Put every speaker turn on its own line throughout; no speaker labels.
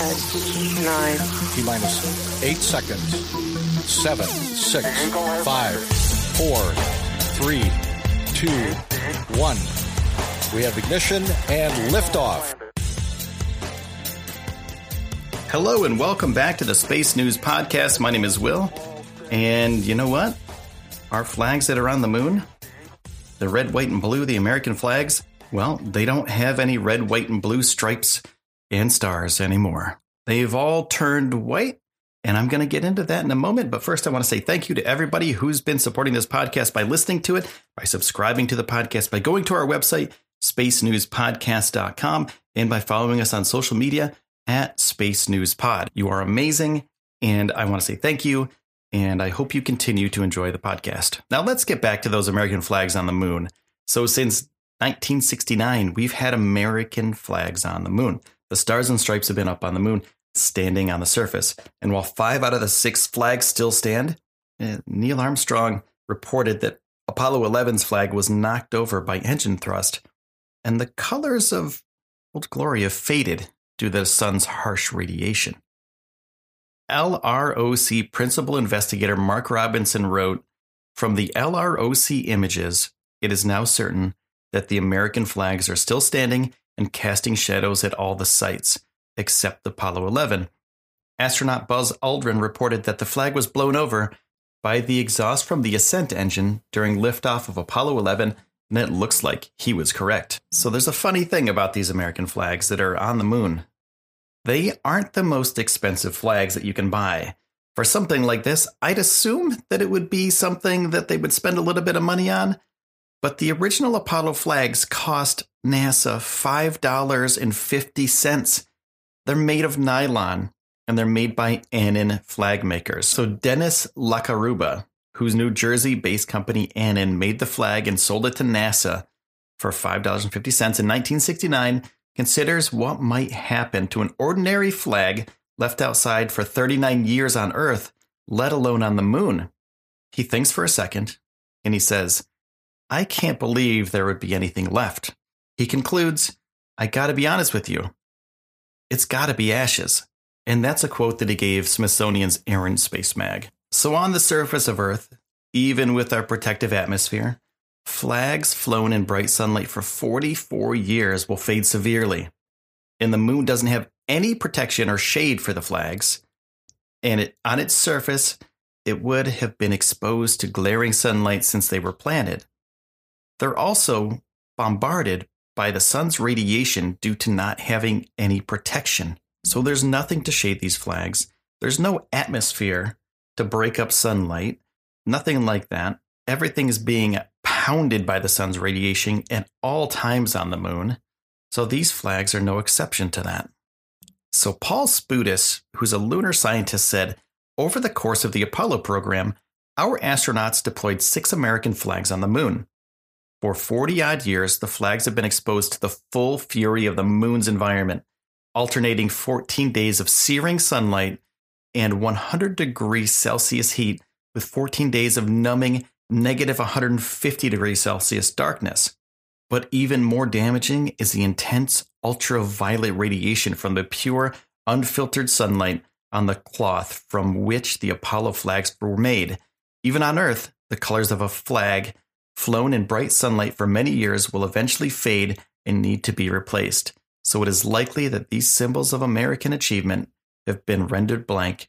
Nine.
T minus eight seconds. Seven, six, five, four, three, two, one. We have ignition and liftoff.
Hello and welcome back to the Space News Podcast. My name is Will. And you know what? Our flags that are on the moon, the red, white, and blue, the American flags, well, they don't have any red, white, and blue stripes and stars anymore. They've all turned white, and I'm going to get into that in a moment. But first, I want to say thank you to everybody who's been supporting this podcast by listening to it, by subscribing to the podcast, by going to our website, spacenewspodcast.com, and by following us on social media at Space News Pod. You are amazing, and I want to say thank you, and I hope you continue to enjoy the podcast. Now, let's get back to those American flags on the moon. So, since 1969, we've had American flags on the moon. The stars and stripes have been up on the moon, standing on the surface. And while five out of the six flags still stand, eh, Neil Armstrong reported that Apollo 11's flag was knocked over by engine thrust, and the colors of Old Glory have faded due to the sun's harsh radiation. LROC principal investigator Mark Robinson wrote From the LROC images, it is now certain that the American flags are still standing and casting shadows at all the sites, except Apollo 11. Astronaut Buzz Aldrin reported that the flag was blown over by the exhaust from the ascent engine during liftoff of Apollo 11, and it looks like he was correct. So there's a funny thing about these American flags that are on the moon. They aren't the most expensive flags that you can buy. For something like this, I'd assume that it would be something that they would spend a little bit of money on. But the original Apollo flags cost NASA $5.50. They're made of nylon and they're made by Annin flag makers. So Dennis Lacarubba, whose New Jersey based company Annin made the flag and sold it to NASA for $5.50 in 1969, considers what might happen to an ordinary flag left outside for 39 years on Earth, let alone on the moon. He thinks for a second and he says, I can't believe there would be anything left. He concludes, I gotta be honest with you. It's gotta be ashes. And that's a quote that he gave Smithsonian's Air and Space Mag. So, on the surface of Earth, even with our protective atmosphere, flags flown in bright sunlight for 44 years will fade severely. And the moon doesn't have any protection or shade for the flags. And it, on its surface, it would have been exposed to glaring sunlight since they were planted. They're also bombarded by the sun's radiation due to not having any protection. So there's nothing to shade these flags. There's no atmosphere to break up sunlight, nothing like that. Everything is being pounded by the sun's radiation at all times on the moon. So these flags are no exception to that. So Paul Spudis, who's a lunar scientist, said, over the course of the Apollo program, our astronauts deployed six American flags on the moon. For 40 odd years, the flags have been exposed to the full fury of the moon's environment. alternating 14 days of searing sunlight and 100 degrees Celsius heat with 14 days of numbing negative 150 degrees Celsius darkness. But even more damaging is the intense ultraviolet radiation from the pure, unfiltered sunlight on the cloth from which the Apollo flags were made. Even on Earth, the colors of a flag flown in bright sunlight for many years will eventually fade and need to be replaced. So it is likely that these symbols of American achievement have been rendered blank,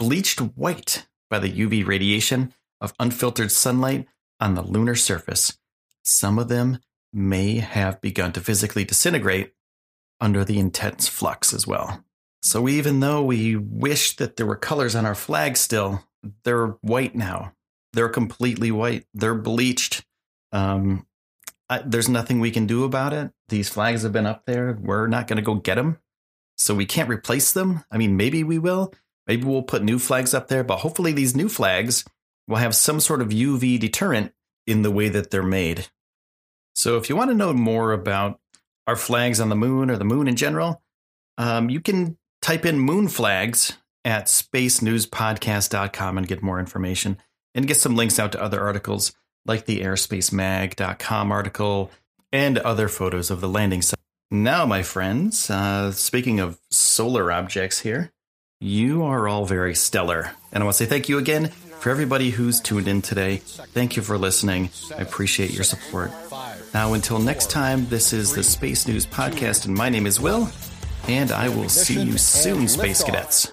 bleached white by the UV radiation of unfiltered sunlight on the lunar surface. Some of them may have begun to physically disintegrate under the intense flux as well. So even though we wish that there were colors on our flag still, they're white now. They're completely white. They're bleached. Um, I, there's nothing we can do about it. These flags have been up there. We're not going to go get them. So we can't replace them. I mean, maybe we will. Maybe we'll put new flags up there, but hopefully these new flags will have some sort of UV deterrent in the way that they're made. So if you want to know more about our flags on the moon or the moon in general, um, you can type in moon flags at spacenewspodcast.com and get more information and get some links out to other articles like the airspacemag.com article and other photos of the landing site. Now, my friends, uh, speaking of solar objects here, you are all very stellar. And I want to say thank you again for everybody who's tuned in today. Thank you for listening. I appreciate your support. Now, until next time, this is the Space News Podcast, and my name is Will, and I will see you soon, Space Cadets.